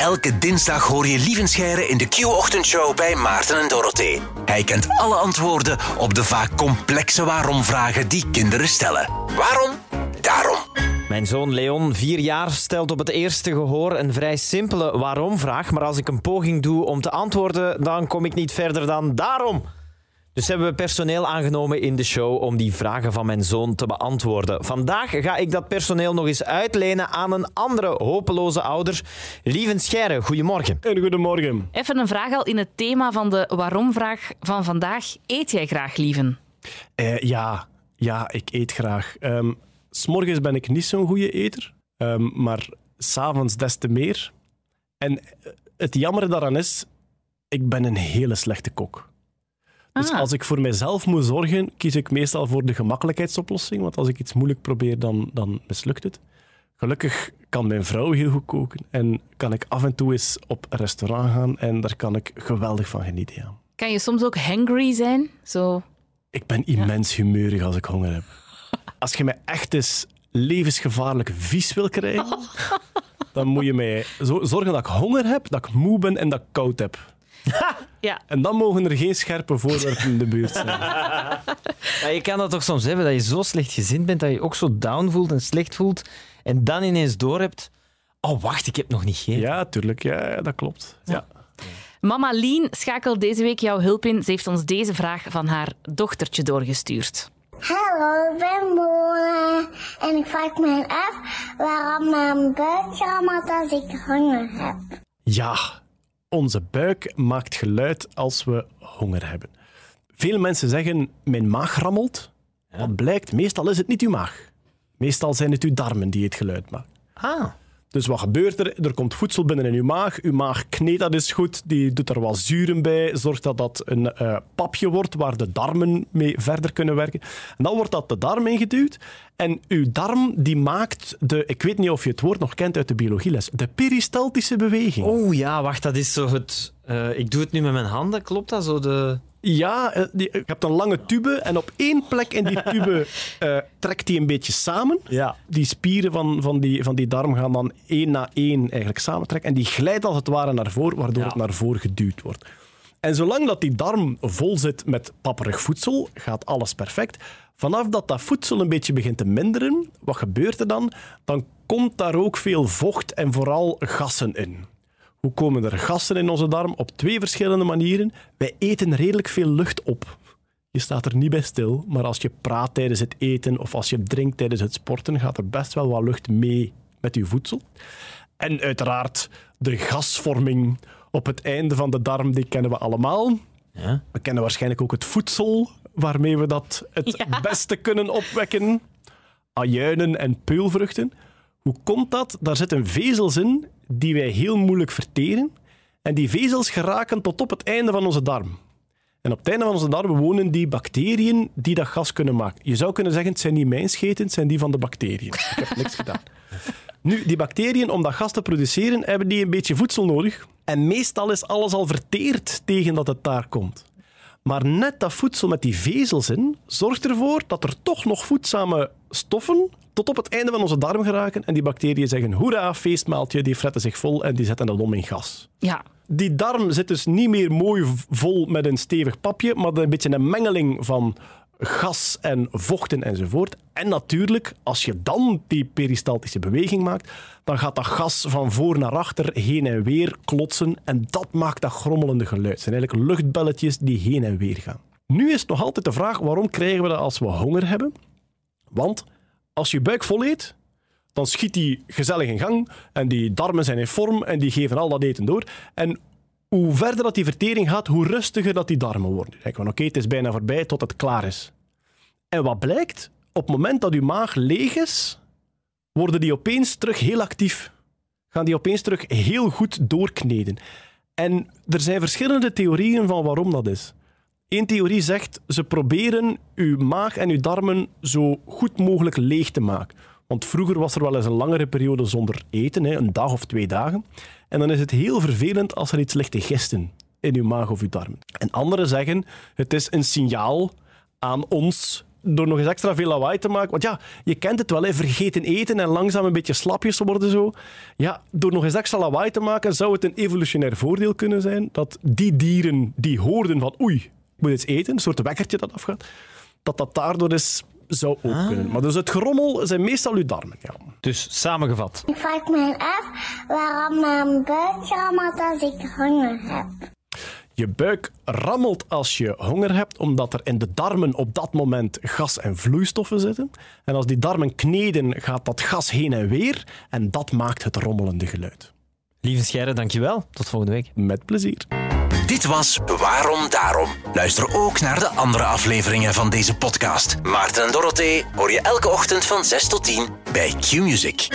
Elke dinsdag hoor je Lievenscheire in de Q-ochtendshow bij Maarten en Dorothee. Hij kent alle antwoorden op de vaak complexe waarom-vragen die kinderen stellen. Waarom? Daarom. Mijn zoon Leon, vier jaar, stelt op het eerste gehoor een vrij simpele waarom-vraag. Maar als ik een poging doe om te antwoorden, dan kom ik niet verder dan daarom. Dus hebben we personeel aangenomen in de show om die vragen van mijn zoon te beantwoorden. Vandaag ga ik dat personeel nog eens uitlenen aan een andere hopeloze ouder. Lieven Scheire, goedemorgen. En goedemorgen. Even een vraag al in het thema van de waarom-vraag van vandaag. Eet jij graag, lieven? Eh, ja, ja, ik eet graag. Um, S'morgens ben ik niet zo'n goede eter, um, maar s'avonds des te meer. En het jammer daaraan is, ik ben een hele slechte kok. Dus Ah. als ik voor mezelf moet zorgen, kies ik meestal voor de gemakkelijkheidsoplossing. Want als ik iets moeilijk probeer, dan, dan mislukt het. Gelukkig kan mijn vrouw heel goed koken. En kan ik af en toe eens op een restaurant gaan. En daar kan ik geweldig van genieten. Ja. Kan je soms ook hangry zijn? Zo. Ik ben immens humeurig als ik honger heb. Als je mij echt eens levensgevaarlijk vies wil krijgen, dan moet je mij zo- zorgen dat ik honger heb, dat ik moe ben en dat ik koud heb. Ja. En dan mogen er geen scherpe voorwerpen in de buurt zijn. Ja, je kan dat toch soms hebben, dat je zo slecht gezind bent, dat je je ook zo down voelt en slecht voelt. En dan ineens doorhebt, oh wacht, ik heb nog niet gegeten. Ja, tuurlijk. Ja, ja, dat klopt. Ja. Mama Lien schakelt deze week jouw hulp in. Ze heeft ons deze vraag van haar dochtertje doorgestuurd. Hallo, ik ben Mona en ik vraag me af waarom mijn buik rammelt als ik honger heb. ja, onze buik maakt geluid als we honger hebben. Veel mensen zeggen, mijn maag rammelt. Wat blijkt, meestal is het niet uw maag. Meestal zijn het uw darmen die het geluid maken. Ah. Dus wat gebeurt er? Er komt voedsel binnen in uw maag. Uw maag kneedt dat is goed. Die doet er wat zuren bij. Zorgt dat dat een eh, papje wordt waar de darmen mee verder kunnen werken. En dan wordt dat de darm ingeduwd. En uw darm die maakt de, ik weet niet of je het woord nog kent uit de biologieles, de peristaltische beweging. Oh ja, wacht, dat is zo het... eh, ik doe het nu met mijn handen, klopt dat? Zo de... Ja, eh, die, je hebt een lange tube en op één plek in die tube eh, trekt die een beetje samen. Ja. Die spieren van, van, die, van die darm gaan dan één na één eigenlijk samentrekken. En die glijdt als het ware naar voren, waardoor Ja. het naar voren geduwd wordt. En zolang dat die darm vol zit met papperig voedsel, gaat alles perfect. Vanaf dat dat voedsel een beetje begint te minderen, wat gebeurt er dan? Dan komt daar ook veel vocht en vooral gassen in. Hoe komen er gassen in onze darm? Op twee verschillende manieren. Wij eten redelijk veel lucht op. Je staat er niet bij stil, maar als je praat tijdens het eten of als je drinkt tijdens het sporten, gaat er best wel wat lucht mee met je voedsel. En uiteraard de gasvorming op het einde van de darm, die kennen we allemaal. Ja. We kennen waarschijnlijk ook het voedsel waarmee we dat het Ja. beste kunnen opwekken. Ajuinen en peulvruchten. Hoe komt dat? Daar zitten vezels in die wij heel moeilijk verteren. En die vezels geraken tot op het einde van onze darm. En op het einde van onze darm wonen die bacteriën die dat gas kunnen maken. Je zou kunnen zeggen, het zijn niet mijn scheten, het zijn die van de bacteriën. Ik heb niks gedaan. Nu, die bacteriën, om dat gas te produceren, hebben die een beetje voedsel nodig. En meestal is alles al verteerd tegen dat het daar komt. Maar net dat voedsel met die vezels in zorgt ervoor dat er toch nog voedzame stoffen tot op het einde van onze darm geraken. En die bacteriën zeggen, hoera, feestmaaltje, die fretten zich vol en die zetten dat om in gas. Ja. Die darm zit dus niet meer mooi vol met een stevig papje, maar een beetje een mengeling van gas en vochten enzovoort. En natuurlijk, als je dan die peristaltische beweging maakt, dan gaat dat gas van voor naar achter heen en weer klotsen en dat maakt dat grommelende geluid. Het zijn eigenlijk luchtbelletjes die heen en weer gaan. Nu is nog altijd de vraag, waarom krijgen we dat als we honger hebben? Want als je buik vol eet, dan schiet die gezellig in gang en die darmen zijn in vorm en die geven al dat eten door. En hoe verder dat die vertering gaat, hoe rustiger dat die darmen worden. Dan denken we, oké, het is bijna voorbij tot het klaar is. En wat blijkt? Op het moment dat uw maag leeg is, worden die opeens terug heel actief. Gaan die opeens terug heel goed doorkneden. En er zijn verschillende theorieën van waarom dat is. Eén theorie zegt, ze proberen uw maag en uw darmen zo goed mogelijk leeg te maken. Want vroeger was er wel eens een langere periode zonder eten, een dag of twee dagen. En dan is het heel vervelend als er iets ligt te gisten in uw maag of uw darmen. En anderen zeggen, het is een signaal aan ons door nog eens extra veel lawaai te maken. Want ja, je kent het wel, hè, vergeten eten en langzaam een beetje slapjes worden zo. Ja, door nog eens extra lawaai te maken zou het een evolutionair voordeel kunnen zijn dat die dieren die hoorden van oei, moet iets eten, een soort wekkertje dat afgaat, dat dat daardoor is zou ook kunnen. Maar dus het gerommel zijn meestal uw darmen. Ja. Dus samengevat. Ik vraag me af waarom mijn buik rammelt als ik honger heb. Je buik rammelt als je honger hebt, omdat er in de darmen op dat moment gas en vloeistoffen zitten. En als die darmen kneden, gaat dat gas heen en weer. En dat maakt het rommelende geluid. Lieve Scheire, dankjewel. Tot volgende week. Met plezier. Dit was Waarom Daarom. Luister ook naar de andere afleveringen van deze podcast. Maarten en Dorothee hoor je elke ochtend van 6 tot 10 bij Q-Music.